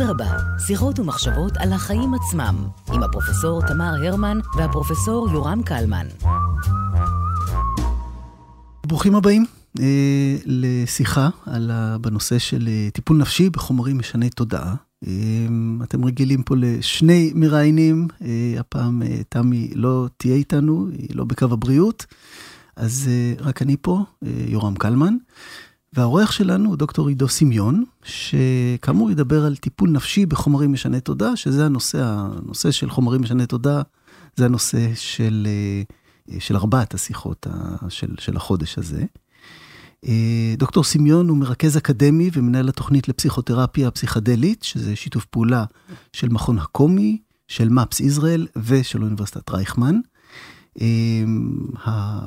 אדרבה, שיחות ומחשבות על החיים עצמם, עם הפרופסור תמר הרמן והפרופסור יורם קלמן. ברוכים הבאים אה, לשיחה על בנושא של אה, טיפול נפשי בחומרים משני תודעה. אה, אתם רגילים פה לשני מראיינים, אה, הפעם אה, תמי לא תהיה איתנו, היא לא בקו הבריאות, אז אה, רק אני פה, אה, יורם קלמן. והאורח שלנו הוא דוקטור עידו סמיון, שכאמור ידבר על טיפול נפשי בחומרים משני תודעה, שזה הנושא, הנושא של חומרים משני תודעה, זה הנושא של, אה, של ארבעת השיחות של, של החודש הזה. אה, דוקטור סמיון הוא מרכז אקדמי ומנהל התוכנית לפסיכותרפיה הפסיכדלית, שזה שיתוף פעולה של מכון הקומי, של מפס ישראל ושל אוניברסיטת רייכמן.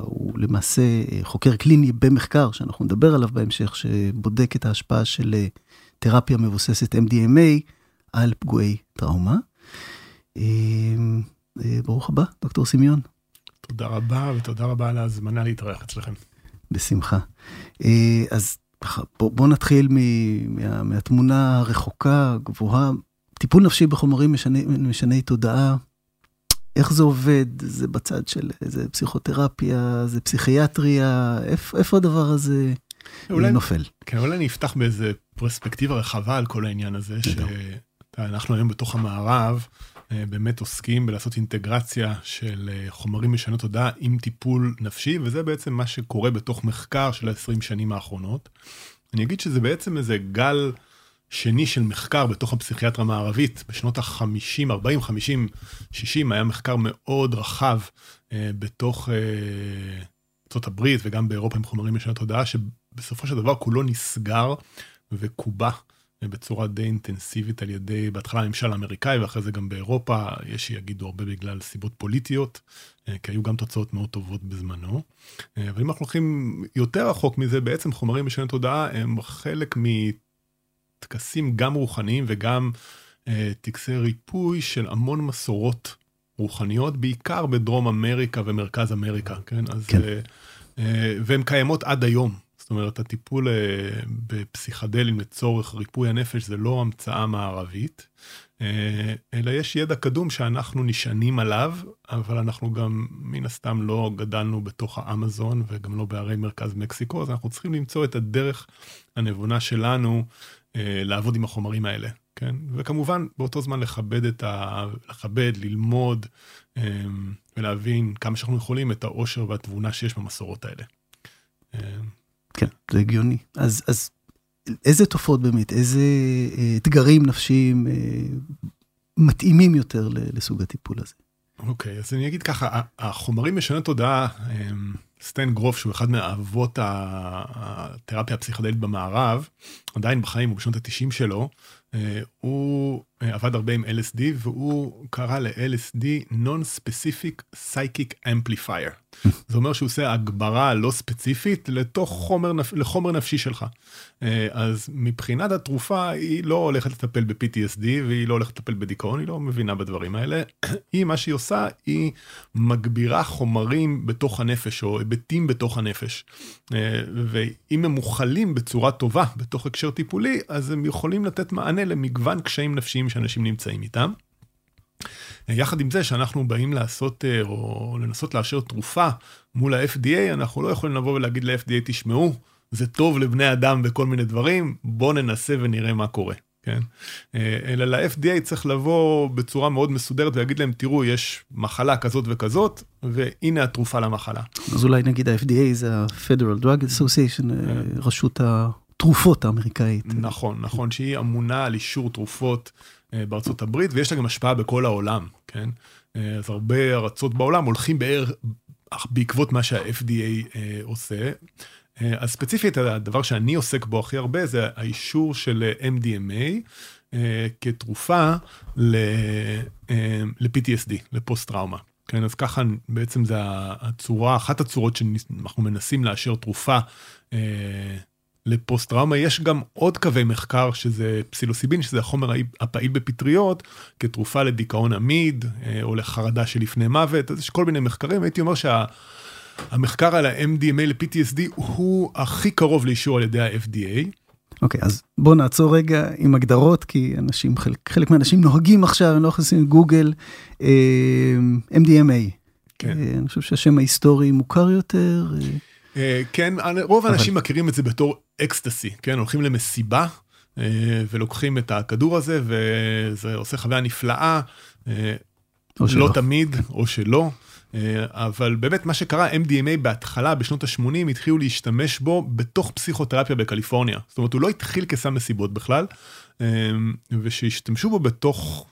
הוא למעשה חוקר קליני במחקר, שאנחנו נדבר עליו בהמשך, שבודק את ההשפעה של תרפיה מבוססת MDMA על פגועי טראומה. ברוך הבא, דוקטור סמיון. תודה רבה, ותודה רבה על ההזמנה להתארח אצלכם. בשמחה. אז בואו בוא נתחיל מה, מהתמונה הרחוקה, גבוהה. טיפול נפשי בחומרים משני, משני תודעה, איך זה עובד? זה בצד של איזה פסיכותרפיה, זה פסיכיאטריה, איפה, איפה הדבר הזה אולי, נופל? כן, אולי אני אפתח באיזה פרספקטיבה רחבה על כל העניין הזה, שאנחנו היום בתוך המערב באמת עוסקים בלעשות אינטגרציה של חומרים משנות תודעה עם טיפול נפשי, וזה בעצם מה שקורה בתוך מחקר של ה-20 שנים האחרונות. אני אגיד שזה בעצם איזה גל... שני של מחקר בתוך הפסיכיאטרה המערבית בשנות ה-50, 40, 50, 60, היה מחקר מאוד רחב אה, בתוך אה, ארצות הברית וגם באירופה עם חומרים משנות תודעה, שבסופו של דבר כולו נסגר וקובע אה, בצורה די אינטנסיבית על ידי, בהתחלה הממשל האמריקאי ואחרי זה גם באירופה, יש שיגידו הרבה בגלל סיבות פוליטיות, אה, כי היו גם תוצאות מאוד טובות בזמנו. אה, אבל אם אנחנו הולכים יותר רחוק מזה, בעצם חומרים משנות תודעה הם חלק מ... טקסים גם רוחניים וגם אה, טקסי ריפוי של המון מסורות רוחניות, בעיקר בדרום אמריקה ומרכז אמריקה, כן? אז, כן. אה, אה, והן קיימות עד היום. זאת אומרת, הטיפול אה, בפסיכדלים לצורך ריפוי הנפש זה לא המצאה מערבית, אה, אלא יש ידע קדום שאנחנו נשענים עליו, אבל אנחנו גם מן הסתם לא גדלנו בתוך האמזון וגם לא בערי מרכז מקסיקו, אז אנחנו צריכים למצוא את הדרך הנבונה שלנו לעבוד עם החומרים האלה, כן? וכמובן, באותו זמן לכבד את ה... לכבד, ללמוד אה, ולהבין כמה שאנחנו יכולים את העושר והתבונה שיש במסורות האלה. אה, כן, זה הגיוני. אז, אז איזה תופעות באמת, איזה אתגרים נפשיים מתאימים יותר לסוג הטיפול הזה? אוקיי, okay, אז אני אגיד ככה, החומרים משני תודעה, סטן גרוף, שהוא אחד מאבות התרפיה הפסיכדלית במערב, עדיין בחיים, הוא בשנות ה-90 שלו, אה, הוא עבד הרבה עם LSD, והוא קרא ל-LSD Non-Specific Psychic Amplifier. זה אומר שהוא עושה הגברה לא ספציפית לתוך חומר, לחומר נפשי שלך. אה, אז מבחינת התרופה, היא לא הולכת לטפל ב-PTSD, והיא לא הולכת לטפל בדיכאון, היא לא מבינה בדברים האלה. היא, מה שהיא עושה, היא מגבירה חומרים בתוך הנפש, או היבטים בתוך הנפש. ואם הם מוכלים בצורה טובה, בתוך הקשר טיפולי, אז הם יכולים לתת מענה למגוון קשיים נפשיים שאנשים נמצאים איתם. יחד עם זה שאנחנו באים לעשות אה, או לנסות לאשר תרופה מול ה-FDA, אנחנו לא יכולים לבוא ולהגיד ל-FDA, תשמעו, זה טוב לבני אדם בכל מיני דברים, בואו ננסה ונראה מה קורה. כן? אה, אלא ל-FDA צריך לבוא בצורה מאוד מסודרת ולהגיד להם, תראו, יש מחלה כזאת וכזאת, והנה התרופה למחלה. אז אולי נגיד ה-FDA זה ה-Federal Drug Association, אה, כן. רשות התרופות האמריקאית. נכון, נכון, שהיא אמונה על אישור תרופות בארצות הברית, ויש לה גם השפעה בכל העולם, כן? אה, אז הרבה ארצות בעולם הולכים בערך בעקבות מה שה-FDA אה, עושה. אז ספציפית, הדבר שאני עוסק בו הכי הרבה זה האישור של MDMA כתרופה ל-PTSD, לפוסט-טראומה. כן, אז ככה בעצם זה הצורה, אחת הצורות שאנחנו מנסים לאשר תרופה לפוסט טראומה יש גם עוד קווי מחקר שזה פסילוסיבין שזה החומר הפעיל בפטריות כתרופה לדיכאון עמיד אה, או לחרדה שלפני מוות אז יש כל מיני מחקרים הייתי אומר שהמחקר שה, על ה-MDMA ל-PTSD הוא הכי קרוב לאישור על ידי ה-FDA. אוקיי, אז בוא נעצור רגע עם הגדרות, כי אנשים, חלק, חלק מהאנשים נוהגים עכשיו, הם לא נכנסים לגוגל, אה, MDMA. כן. אה, אני חושב שהשם ההיסטורי מוכר יותר. כן, רוב אבל- האנשים מכירים את זה בתור אקסטסי, כן, הולכים למסיבה אה, ולוקחים את הכדור הזה וזה עושה חוויה נפלאה, אה, או שלא. לא תמיד או שלא. אה, אבל באמת מה שקרה MDMA בהתחלה בשנות ה-80 התחילו להשתמש בו בתוך פסיכותרפיה בקליפורניה. זאת אומרת הוא לא התחיל כסם מסיבות בכלל ושהשתמשו בו בתוך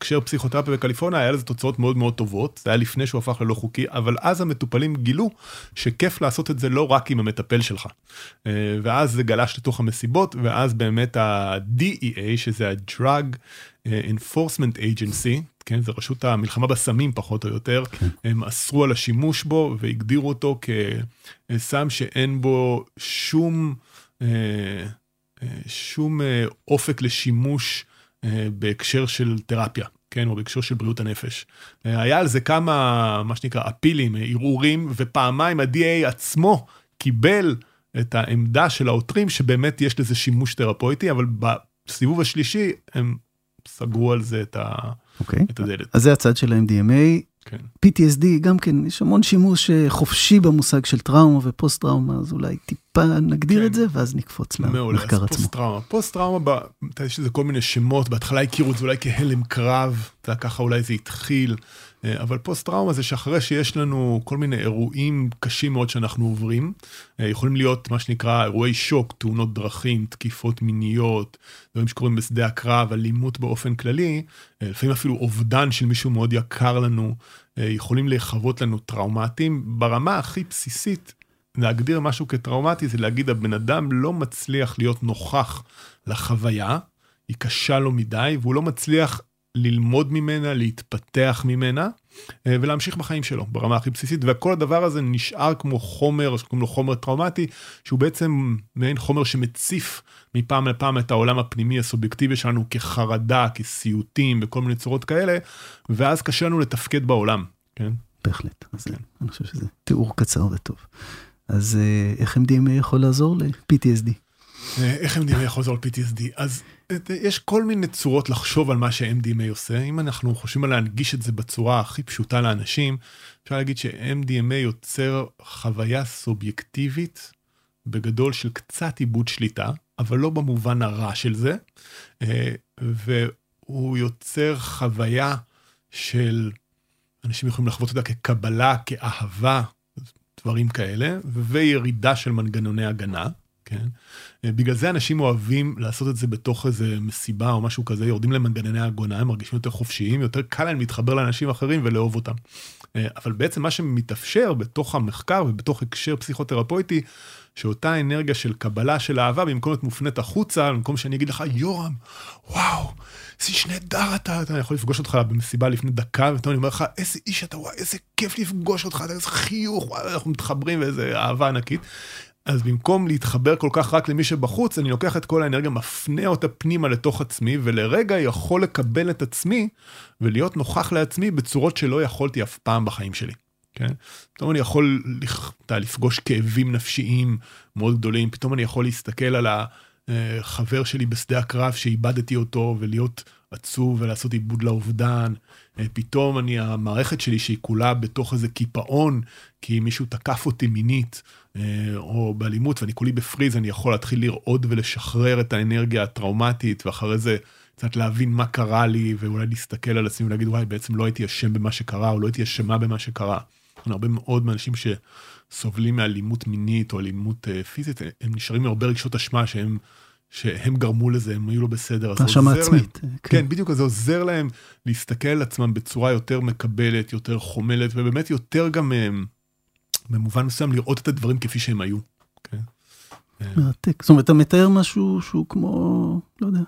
הקשר פסיכותרפיה בקליפורניה היה לזה תוצאות מאוד מאוד טובות זה היה לפני שהוא הפך ללא חוקי אבל אז המטופלים גילו שכיף לעשות את זה לא רק עם המטפל שלך. אה, ואז זה גלש לתוך המסיבות ואז באמת ה-DEA שזה ה-Drug אה, Enforcement Agency כן זה רשות המלחמה בסמים פחות או יותר הם אסרו על השימוש בו והגדירו אותו כסם שאין בו שום אה, שום אופק לשימוש בהקשר של תרפיה. כן, או בהקשר של בריאות הנפש. אה, היה על זה כמה, מה שנקרא, אפילים, אה, ערעורים, ופעמיים ה-DA עצמו קיבל את העמדה של העותרים שבאמת יש לזה שימוש תרפויטי, אבל בסיבוב השלישי הם סגרו על זה את, ה, אוקיי. את הדלת. אז זה הצד של ה-MDMA. כן. PTSD, גם כן, יש המון שימוש אה, חופשי במושג של טראומה ופוסט טראומה, אז אולי טיפה נגדיר כן. את זה, ואז נקפוץ למחקר עצמו. פוסט טראומה. פוסט טראומה, ב- אתה יודע, יש לזה כל מיני שמות, בהתחלה הכירו את זה אולי כהלם קרב, אתה יודע, ככה אולי זה התחיל, אה, אבל פוסט טראומה זה שאחרי שיש לנו כל מיני אירועים קשים מאוד שאנחנו עוברים, אה, יכולים להיות מה שנקרא אירועי שוק, תאונות דרכים, תקיפות מיניות, דברים שקורים בשדה הקרב, אלימות באופן כללי, אה, לפעמים אפילו אובדן של מישהו מאוד יקר לנו, יכולים להיחוות לנו טראומטיים ברמה הכי בסיסית. להגדיר משהו כטראומטי זה להגיד הבן אדם לא מצליח להיות נוכח לחוויה, היא קשה לו מדי והוא לא מצליח ללמוד ממנה, להתפתח ממנה אה, ולהמשיך בחיים שלו ברמה הכי בסיסית וכל הדבר הזה נשאר כמו חומר שקוראים לו חומר טראומטי שהוא בעצם מעין חומר שמציף מפעם לפעם את העולם הפנימי הסובייקטיבי שלנו כחרדה, כסיוטים וכל מיני צורות כאלה ואז קשה לנו לתפקד בעולם. כן? בהחלט, אז כן. אני חושב שזה תיאור קצר וטוב. אז אה, איך MDMA יכול לעזור ל-PTSD? אה, איך MDMA יכול לעזור ל-PTSD? אז אה, יש כל מיני צורות לחשוב על מה ש-MDMA עושה. אם אנחנו חושבים על להנגיש את זה בצורה הכי פשוטה לאנשים, אפשר להגיד ש-MDMA יוצר חוויה סובייקטיבית בגדול של קצת עיבוד שליטה, אבל לא במובן הרע של זה, אה, והוא יוצר חוויה של אנשים יכולים לחוות אותה כקבלה, כאהבה, דברים כאלה, וירידה של מנגנוני הגנה, כן? אה, בגלל זה אנשים אוהבים לעשות את זה בתוך איזה מסיבה או משהו כזה, יורדים למנגנוני הגנה, הם מרגישים יותר חופשיים, יותר קל להם להתחבר לאנשים אחרים ולאהוב אותם. אה, אבל בעצם מה שמתאפשר בתוך המחקר ובתוך הקשר פסיכותרפויטי, שאותה אנרגיה של קבלה של אהבה, במקום להיות מופנית החוצה, במקום שאני אגיד לך, יורם, וואו, איזה איש נהדר אתה, אתה יכול לפגוש אותך במסיבה לפני דקה, אני אומר לך, איזה איש אתה, וואי, איזה כיף לפגוש אותך, איזה חיוך, וואי, אנחנו מתחברים ואיזה אהבה ענקית. אז במקום להתחבר כל כך רק למי שבחוץ, אני לוקח את כל האנרגיה, מפנה אותה פנימה לתוך עצמי, ולרגע יכול לקבל את עצמי ולהיות נוכח לעצמי בצורות שלא יכולתי אף פעם בחיים שלי. כן? פתאום אני יכול לפגוש כאבים נפשיים מאוד גדולים, פתאום אני יכול להסתכל על החבר שלי בשדה הקרב שאיבדתי אותו ולהיות עצוב ולעשות עיבוד לאובדן. אה, פתאום אני, המערכת שלי שהיא כולה בתוך איזה קיפאון, כי מישהו תקף אותי מינית, אה, או באלימות ואני כולי בפריז, אני יכול להתחיל לרעוד ולשחרר את האנרגיה הטראומטית, ואחרי זה קצת להבין מה קרה לי, ואולי להסתכל על עצמי ולהגיד, וואי, בעצם לא הייתי אשם במה שקרה, או לא הייתי אשמה במה שקרה. הרבה מאוד מהאנשים שסובלים מאלימות מינית או אלימות אה, פיזית, הם נשארים עם הרבה רגשות אשמה שהם, שהם גרמו לזה, הם היו לא בסדר. אז זה האשמה עוזר להם. עצמית. כן, בדיוק, אז זה עוזר להם להסתכל על עצמם בצורה יותר מקבלת, יותר חומלת, ובאמת יותר גם אה, במובן מסוים לראות את הדברים כפי שהם היו. כן? אה, מרתק. זאת אומרת, אתה מתאר משהו שהוא כמו, לא יודע,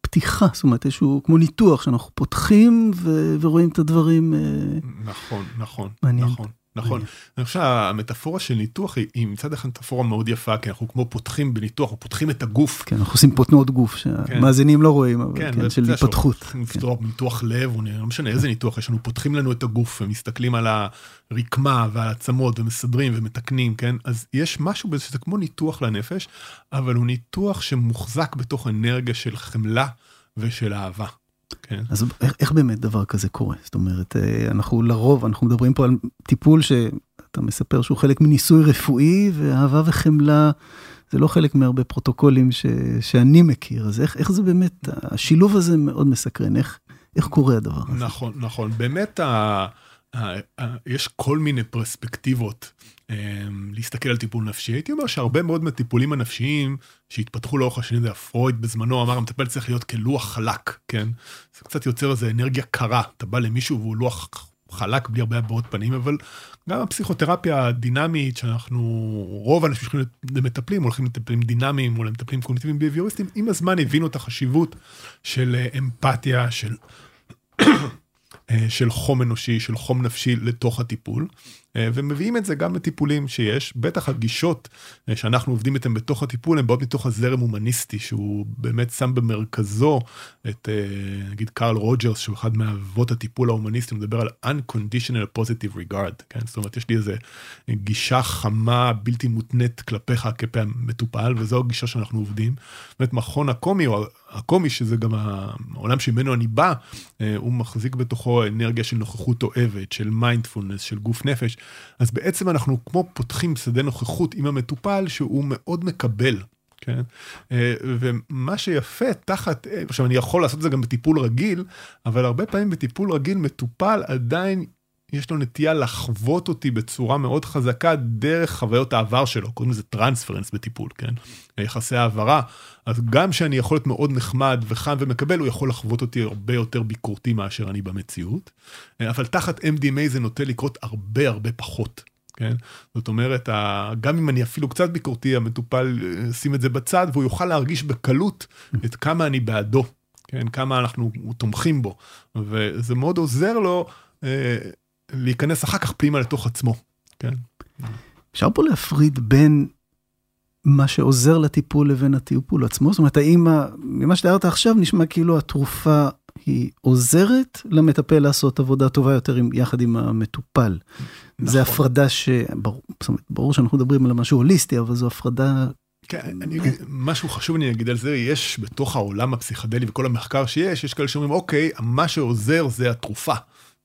פתיחה, זאת אומרת, איזשהו כמו ניתוח שאנחנו פותחים ו- ורואים את הדברים. נכון, נכון, מעניין. נכון. נכון. אני חושב שהמטאפורה של ניתוח היא מצד אחד מטאפורה מאוד יפה, כי אנחנו כמו פותחים בניתוח, אנחנו פותחים את הגוף. כן, אנחנו עושים פה תנועות גוף שהמאזינים לא רואים, אבל כן, כן של התפתחות. כן. ניתוח לב, לא משנה איזה ניתוח יש לנו, פותחים לנו את הגוף ומסתכלים על הרקמה ועל העצמות ומסדרים ומתקנים, כן? אז יש משהו בזה שזה כמו ניתוח לנפש, אבל הוא ניתוח שמוחזק בתוך אנרגיה של חמלה ושל אהבה. כן. אז איך, איך באמת דבר כזה קורה? זאת אומרת, אה, אנחנו לרוב, אנחנו מדברים פה על טיפול שאתה מספר שהוא חלק מניסוי רפואי, ואהבה וחמלה זה לא חלק מהרבה פרוטוקולים ש, שאני מכיר, אז איך, איך זה באמת, השילוב הזה מאוד מסקרן, איך, איך קורה הדבר הזה? נכון, נכון, באמת ה, יש כל מיני פרספקטיבות אמ, להסתכל על טיפול נפשי. הייתי אומר שהרבה מאוד מהטיפולים הנפשיים שהתפתחו לאורך השנים, זה פרויד בזמנו אמר, המטפל צריך להיות כלוח חלק, כן? זה קצת יוצר איזה אנרגיה קרה, אתה בא למישהו והוא לוח חלק בלי הרבה הבעות פנים, אבל גם הפסיכותרפיה הדינמית, שאנחנו, רוב האנשים שהולכים למטפלים, הולכים למטפלים דינמיים או למטפלים קוגניטיביים ביביוריסטים, עם הזמן הבינו את החשיבות של אה, אמפתיה, של... אה, של חום אנושי, של חום נפשי לתוך הטיפול. אה, ומביאים את זה גם לטיפולים שיש, בטח הגישות אה, שאנחנו עובדים איתן בתוך הטיפול, הן באות מתוך הזרם הומניסטי, שהוא באמת שם במרכזו את, אה, נגיד, קארל רוג'רס, שהוא אחד מאבות הטיפול ההומניסטי, מדבר על unconditional positive regard, כן? זאת אומרת, יש לי איזה גישה חמה, בלתי מותנית כלפיך כלפי המטופל, וזו הגישה שאנחנו עובדים. באמת, מכון הקומי, או הקומי, שזה גם העולם שממנו אני בא, הוא מחזיק בתוכו אנרגיה של נוכחות אוהבת, של מיינדפולנס, של גוף נפש. אז בעצם אנחנו כמו פותחים שדה נוכחות עם המטופל שהוא מאוד מקבל. כן? אה, ומה שיפה תחת, אה, עכשיו אני יכול לעשות את זה גם בטיפול רגיל, אבל הרבה פעמים בטיפול רגיל מטופל עדיין יש לו נטייה לחוות אותי בצורה מאוד חזקה דרך חוויות העבר שלו, קוראים לזה טרנספרנס בטיפול, כן? יחסי העברה. אז גם שאני יכול להיות מאוד נחמד וחם ומקבל, הוא יכול לחוות אותי הרבה יותר ביקורתי מאשר אני במציאות. אבל תחת MDMA זה נוטה לקרות הרבה הרבה פחות. כן? זאת אומרת, גם אם אני אפילו קצת ביקורתי, המטופל ישים את זה בצד והוא יוכל להרגיש בקלות את כמה אני בעדו, כן? כמה אנחנו תומכים בו. וזה מאוד עוזר לו אה, להיכנס אחר כך פנימה לתוך עצמו, כן? אפשר פה להפריד בין מה שעוזר לטיפול לבין הטיפול עצמו? זאת אומרת, האם, ממה שתיארת עכשיו, נשמע כאילו התרופה היא עוזרת למטפל לעשות עבודה טובה יותר עם, יחד עם המטופל. נכון. זה הפרדה ש... ברור, זאת אומרת, ברור שאנחנו מדברים על משהו הוליסטי, אבל זו הפרדה... כן, אני אגיד, משהו חשוב אני אגיד על זה, יש בתוך העולם הפסיכדלי וכל המחקר שיש, יש כאלה שאומרים, אוקיי, מה שעוזר זה התרופה.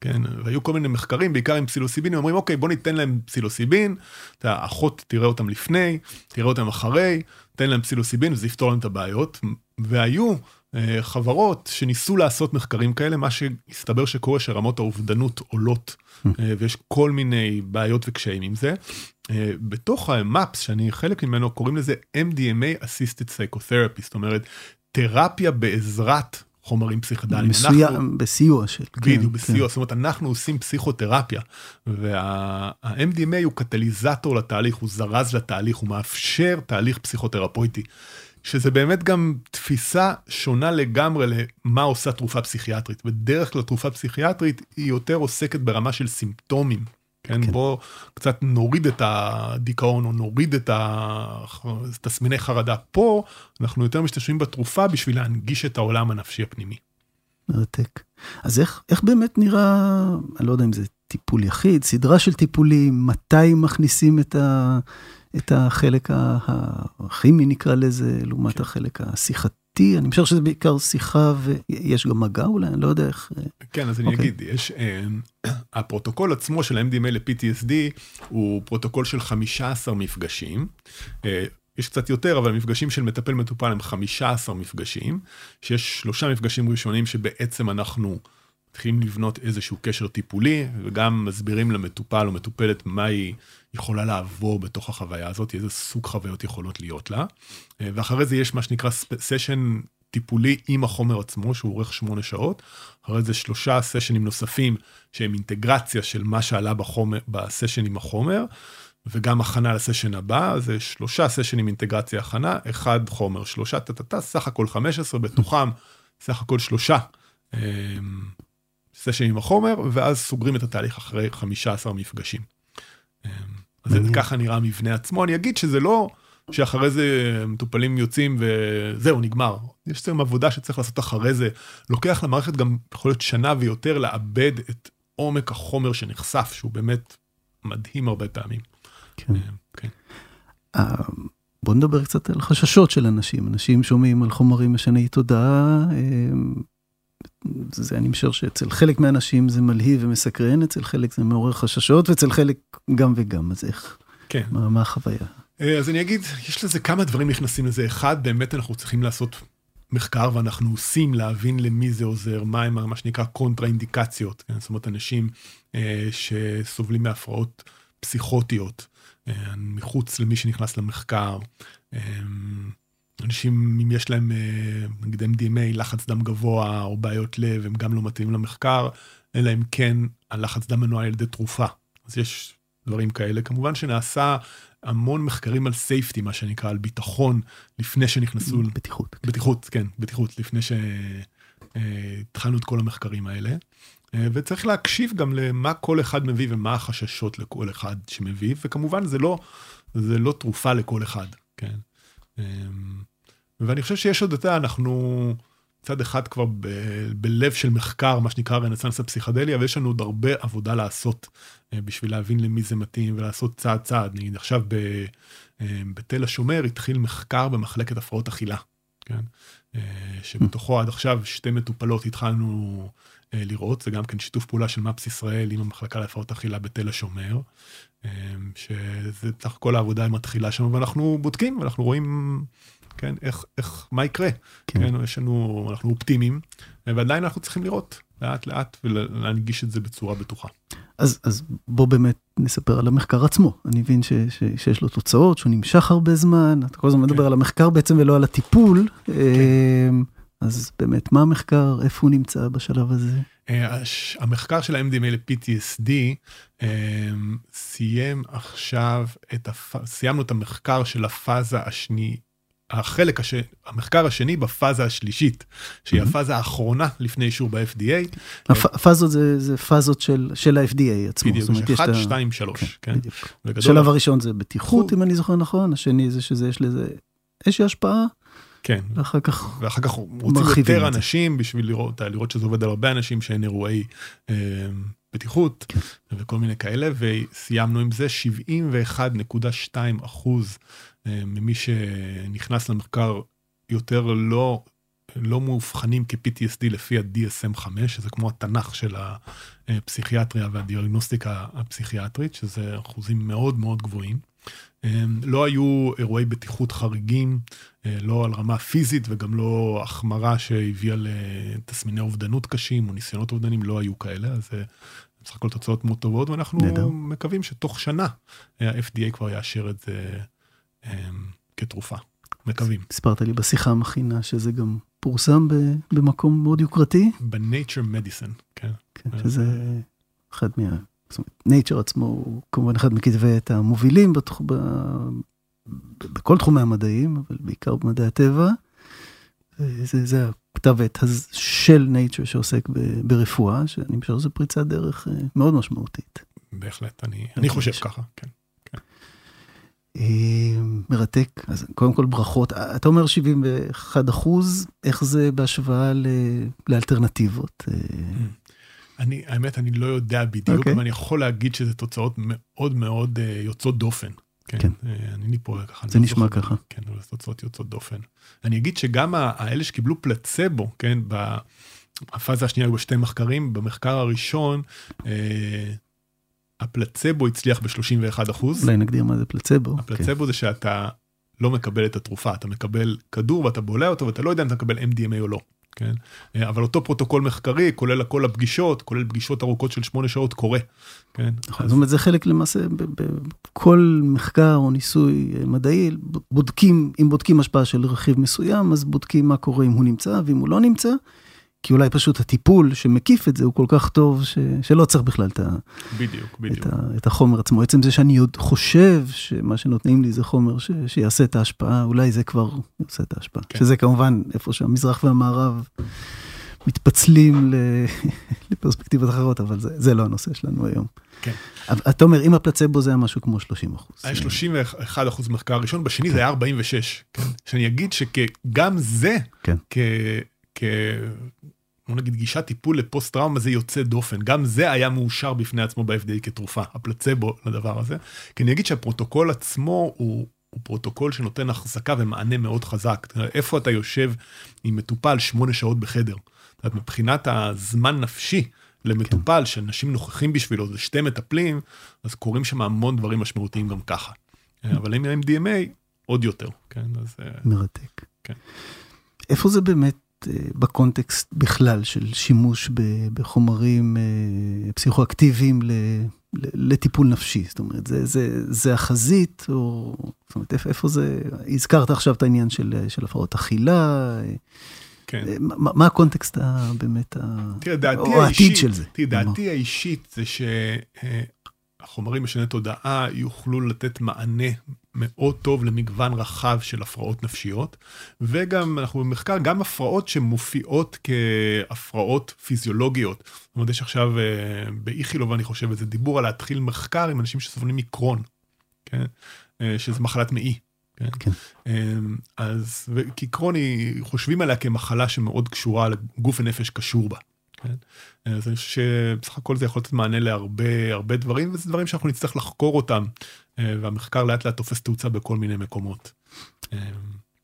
כן, והיו כל מיני מחקרים, בעיקר עם פסילוסיבין, אומרים, אוקיי, בוא ניתן להם פסילוסיבין, האחות תראה אותם לפני, תראה אותם אחרי, תן להם פסילוסיבין וזה יפתור להם את הבעיות. והיו אה, חברות שניסו לעשות מחקרים כאלה, מה שהסתבר שקורה שרמות האובדנות עולות, אה, ויש כל מיני בעיות וקשיים עם זה. אה, בתוך ה-MAPS, שאני חלק ממנו, קוראים לזה MDMA Assisted Psychotherapy, זאת אומרת, תרפיה בעזרת חומרים פסיכדליים. מסוים, אנחנו, בסיוע של. בדיוק, כן, בסיוע. כן. זאת אומרת, אנחנו עושים פסיכותרפיה, וה-MDMA הוא קטליזטור לתהליך, הוא זרז לתהליך, הוא מאפשר תהליך פסיכותרפויטי. שזה באמת גם תפיסה שונה לגמרי למה עושה תרופה פסיכיאטרית. בדרך כלל תרופה פסיכיאטרית היא יותר עוסקת ברמה של סימפטומים. כן, כן. בוא קצת נוריד את הדיכאון או נוריד את התסמיני חרדה. פה אנחנו יותר משתמשים בתרופה בשביל להנגיש את העולם הנפשי הפנימי. מרתק. אז איך, איך באמת נראה, אני לא יודע אם זה טיפול יחיד, סדרה של טיפולים, מתי מכניסים את, ה, את החלק הכימי נקרא לזה, לעומת כן. החלק השיחתי. איתי, אני חושב שזה בעיקר שיחה ויש גם מגע אולי, אני לא יודע איך... אה, כן, אז אני אוקיי. אגיד, יש, אה, הפרוטוקול עצמו של ה-MDMA ל-PTSD הוא פרוטוקול של 15 מפגשים. אה, יש קצת יותר, אבל מפגשים של מטפל מטופל הם 15 מפגשים, שיש שלושה מפגשים ראשונים שבעצם אנחנו מתחילים לבנות איזשהו קשר טיפולי, וגם מסבירים למטופל או מטופלת מה היא יכולה לעבור בתוך החוויה הזאת, איזה סוג חוויות יכולות להיות לה. אה, ואחרי זה יש מה שנקרא סשן טיפולי עם החומר עצמו, שהוא אורך שמונה שעות. אחרי זה שלושה סשנים נוספים שהם אינטגרציה של מה שעלה בחומר, בסשן עם החומר, וגם הכנה לסשן הבא, זה שלושה סשנים אינטגרציה הכנה, אחד חומר, שלושה טה-טה-טה, סך הכל 15, בתוכם סך הכל שלושה. סשן עם החומר, ואז סוגרים את התהליך אחרי 15 מפגשים. אז זה ככה נראה המבנה עצמו. אני אגיד שזה לא שאחרי זה מטופלים יוצאים וזהו, נגמר. יש אצלם עבודה שצריך לעשות אחרי זה. לוקח למערכת גם יכול להיות שנה ויותר לעבד את עומק החומר שנחשף, שהוא באמת מדהים הרבה פעמים. כן. אה, כן. אה, בוא נדבר קצת על חששות של אנשים. אנשים שומעים על חומרים משני תודעה. אה, זה אני משער שאצל חלק מהאנשים זה מלהיב ומסקרן, אצל חלק זה מעורר חששות, ואצל חלק גם וגם, אז איך? כן. מה, מה החוויה? אז אני אגיד, יש לזה כמה דברים נכנסים לזה. אחד, באמת אנחנו צריכים לעשות מחקר ואנחנו עושים להבין למי זה עוזר, מה הם מה שנקרא קונטרה אינדיקציות, כן? זאת אומרת אנשים אה, שסובלים מהפרעות פסיכוטיות, אה, מחוץ למי שנכנס למחקר. אה, אנשים, אם יש להם אה, נגיד MDMA, לחץ דם גבוה או בעיות לב, הם גם לא מתאימים למחקר, אלא אם כן הלחץ דם מנוהל על ידי תרופה. אז יש דברים כאלה. כמובן שנעשה המון מחקרים על סייפטי, מה שנקרא, על ביטחון, לפני שנכנסו... בטיחות. בטיחות, כן, בטיחות, לפני שהתחלנו את כל המחקרים האלה. אה, וצריך להקשיב גם למה כל אחד מביא ומה החששות לכל אחד שמביא, וכמובן זה לא, זה לא תרופה לכל אחד, כן. אמ, ואני חושב שיש עוד, אתה אנחנו צד אחד כבר ב, בלב של מחקר, מה שנקרא רנסאנס הפסיכדלי, אבל יש לנו עוד הרבה עבודה לעשות אה, בשביל להבין למי זה מתאים ולעשות צעד צעד. נגיד עכשיו ב, אה, בתל השומר התחיל מחקר במחלקת הפרעות אכילה, כן? שבתוכו עד עכשיו שתי מטופלות התחלנו לראות, זה גם כן שיתוף פעולה של מפס ישראל עם המחלקה להפרעות אכילה בתל השומר, שזה סך הכל העבודה מתחילה שם, ואנחנו בודקים, ואנחנו רואים, כן, איך, איך, מה יקרה. כן. כן, יש לנו, אנחנו אופטימיים, ועדיין אנחנו צריכים לראות לאט לאט ולהנגיש את זה בצורה בטוחה. אז, אז בוא באמת נספר על המחקר עצמו. אני מבין ש, ש, שיש לו תוצאות, שהוא נמשך הרבה זמן, אתה כל הזמן כן. מדבר על המחקר בעצם ולא על הטיפול. כן. אמ, אז באמת, מה המחקר, איפה הוא נמצא בשלב הזה? אה, המחקר של ה-MDMA ל-PTSD אה, סיים עכשיו את, הפ... סיימנו את המחקר של הפאזה השני, החלק, הש... המחקר השני בפאזה השלישית, שהיא mm-hmm. הפאזה האחרונה לפני אישור ב-FDA. הפאזות זה, זה פאזות של, של ה-FDA עצמו. בדיוק, 1, 2, 3, כן. השלב הראשון זה בטיחות, אם אני זוכר נכון, השני זה שזה יש לזה איזושהי השפעה. כן. ואחר כך ואחר כך רוצים יותר אנשים בשביל לראות, לראות שזה עובד על הרבה אנשים שאין אירועי אה, בטיחות כן. וכל מיני כאלה, וסיימנו עם זה 71.2 אחוז אה, ממי שנכנס למחקר יותר לא, לא מאובחנים כ-PTSD לפי ה-DSM-5, שזה כמו התנ"ך של הפסיכיאטריה והדיאגנוסטיקה הפסיכיאטרית, שזה אחוזים מאוד מאוד גבוהים. אמ, לא היו אירועי בטיחות חריגים, אה, לא על רמה פיזית וגם לא החמרה שהביאה לתסמיני אובדנות קשים או ניסיונות אובדנים, לא היו כאלה, אז אה, בסך הכל תוצאות מאוד טובות, ואנחנו נדע. מקווים שתוך שנה ה-FDA כבר יאשר את זה אמ, כתרופה. מקווים. סיפרת לי בשיחה המכינה שזה גם פורסם במקום מאוד יוקרתי. ב-Nature Medicine, כן. כן, שזה אחד מה... זאת אומרת, נייצ'ר עצמו הוא כמובן אחד מכתבי עת המובילים בתח... ב... בכל תחומי המדעים, אבל בעיקר במדעי הטבע. זה, זה הכתב עת של נייצ'ר שעוסק ב... ברפואה, שאני חושב שזו פריצת דרך אה, מאוד משמעותית. בהחלט, אני, אני חושב ככה, כן. כן. אה, מרתק, אז קודם כל ברכות. אתה אומר 71 אחוז, איך זה בהשוואה ל... לאלטרנטיבות? אה, mm. אני, האמת, אני לא יודע בדיוק, okay. אוקיי. אבל אני יכול להגיד שזה תוצאות מאוד מאוד uh, יוצאות דופן. כן. כן. אה, אני פה ככה. זה לא נשמע זוכר, ככה. כן, אבל זה תוצאות יוצאות דופן. אני אגיד שגם האלה שקיבלו פלצבו, כן, בפאזה השנייה היו בשתי מחקרים, במחקר הראשון, אה, הפלצבו הצליח ב-31 אחוז. אולי נגדיר מה זה פלצבו. הפלצבו כן. זה שאתה לא מקבל את התרופה, אתה מקבל כדור ואתה בולע אותו ואתה לא יודע אם אתה מקבל MDMA או לא. כן? אה, אבל אותו פרוטוקול מחקרי, כולל כל הפגישות, כולל פגישות ארוכות של שמונה שעות, קורה. כן? נכון, זאת אומרת, זה חלק למעשה, בכל מחקר או ניסוי מדעי, בודקים, אם בודקים השפעה של רכיב מסוים, אז בודקים מה קורה אם הוא נמצא, ואם הוא לא נמצא, כי אולי פשוט הטיפול שמקיף את זה הוא כל כך טוב, ש, שלא צריך בכלל את, ה, בדיוק, בדיוק. את, ה, את החומר עצמו. עצם זה שאני עוד חושב שמה שנותנים לי זה חומר ש, שיעשה את ההשפעה, אולי זה כבר יעשה את ההשפעה. כן. שזה כמובן איפה שהמזרח והמערב מתפצלים לפרספקטיבות אחרות, אבל זה, זה לא הנושא שלנו היום. כן. אתה אומר, אם הפלצבו זה היה משהו כמו 30 אחוז. היה 31 אחוז מחקר ראשון, בשני זה היה 46. כן. שאני אגיד שגם זה, כן. כ... כ... בוא נגיד גישת טיפול לפוסט טראומה זה יוצא דופן, גם זה היה מאושר בפני עצמו ב-FDA כתרופה, הפלצבו לדבר הזה. כי אני אגיד שהפרוטוקול עצמו הוא, הוא פרוטוקול שנותן החזקה ומענה מאוד חזק. איפה אתה יושב עם מטופל שמונה שעות בחדר? אומרת, מבחינת הזמן נפשי למטופל, כן. שאנשים נוכחים בשבילו, זה שתי מטפלים, אז קורים שם המון דברים משמעותיים גם ככה. אבל עם MDMA, עוד יותר, כן? אז... אה, מרתק. כן. איפה זה באמת אה, בקונטקסט בכלל של שימוש בחומרים אה, פסיכואקטיביים לטיפול נפשי? זאת אומרת, זה, זה, זה החזית, או... זאת אומרת, איפה זה... הזכרת עכשיו את העניין של, של הפרעות אכילה. כן. מה, מה הקונטקסט באמת, תראה, דעתי או העתיד של זה? תראה, דעתי האישית זה שהחומרים משני תודעה יוכלו לתת מענה מאוד טוב למגוון רחב של הפרעות נפשיות, וגם אנחנו במחקר, גם הפרעות שמופיעות כהפרעות פיזיולוגיות. זאת אומרת, יש עכשיו אה, באיכילוב, אני חושב, איזה דיבור על להתחיל מחקר עם אנשים שסובלים מקרון, כן? אה, שזה מחלת מעי. כן? כן. אמ, אז, כי קרוני, חושבים עליה כמחלה שמאוד קשורה לגוף ונפש קשור בה. כן? אז אני חושב שבסך הכל זה יכול לתת מענה להרבה הרבה דברים, וזה דברים שאנחנו נצטרך לחקור אותם, אה, והמחקר לאט לאט תופס תאוצה בכל מיני מקומות. אמ,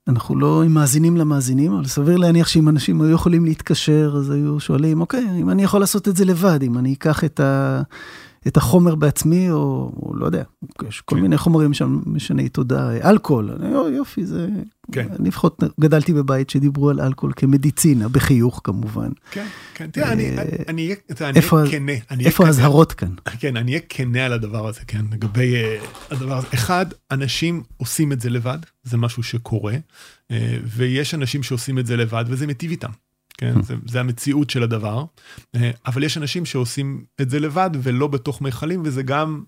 אנחנו לא עם מאזינים למאזינים, אבל סביר להניח שאם אנשים היו יכולים להתקשר, אז היו שואלים, אוקיי, אם אני יכול לעשות את זה לבד, אם אני אקח את ה... את החומר בעצמי, או, או לא יודע, יש כל כן. מיני חומרים שם משני תודעה, אלכוהול, יופי, זה... כן. אני לפחות גדלתי בבית שדיברו על אלכוהול כמדיצינה, בחיוך כמובן. כן, כן, תראה, אני אהיה כנה. איפה האזהרות כאן? כן, אני אהיה כנה על הדבר הזה, כן, לגבי uh, הדבר הזה. אחד, אנשים עושים את זה לבד, זה משהו שקורה, uh, ויש אנשים שעושים את זה לבד, וזה מיטיב איתם. כן. זה, זה המציאות של הדבר, אה, אבל יש אנשים שעושים את זה לבד ולא בתוך מכלים, וזה גם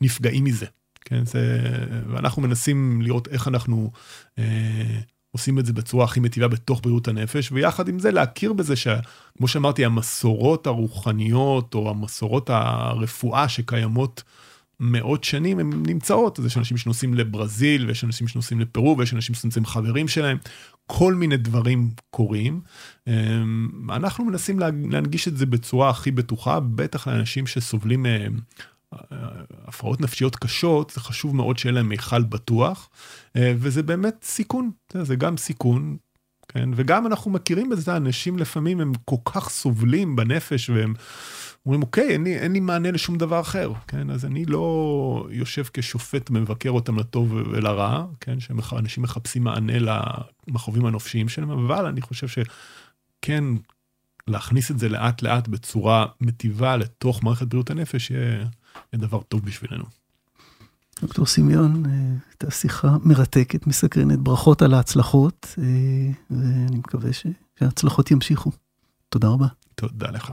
נפגעים מזה. כן, זה, ואנחנו מנסים לראות איך אנחנו אה, עושים את זה בצורה הכי מטיבה בתוך בריאות הנפש, ויחד עם זה להכיר בזה שכמו שאמרתי, המסורות הרוחניות או המסורות הרפואה שקיימות מאות שנים הן נמצאות, אז יש אנשים שנוסעים לברזיל, ויש אנשים שנוסעים לפרו, ויש אנשים שנוסעים חברים שלהם, כל מיני דברים קורים. אמ, אנחנו מנסים להנגיש את זה בצורה הכי בטוחה, בטח לאנשים שסובלים מהפרעות נפשיות קשות, זה חשוב מאוד שיהיה להם מיכל בטוח, אה, וזה באמת סיכון, זה גם סיכון. כן, וגם אנחנו מכירים בזה, אנשים לפעמים הם כל כך סובלים בנפש והם אומרים, אוקיי, אין לי, אין לי מענה לשום דבר אחר, כן? אז אני לא יושב כשופט מבקר אותם לטוב ולרע, כן? שאנשים מחפשים מענה למכאובים הנופשיים שלהם, אבל אני חושב שכן, להכניס את זה לאט לאט בצורה מטיבה לתוך מערכת בריאות הנפש, יהיה, דבר טוב בשבילנו. דוקטור סמיון, אה, הייתה שיחה מרתקת, מסקרנת, ברכות על ההצלחות, אה, ואני מקווה שההצלחות ימשיכו. תודה רבה. תודה לך.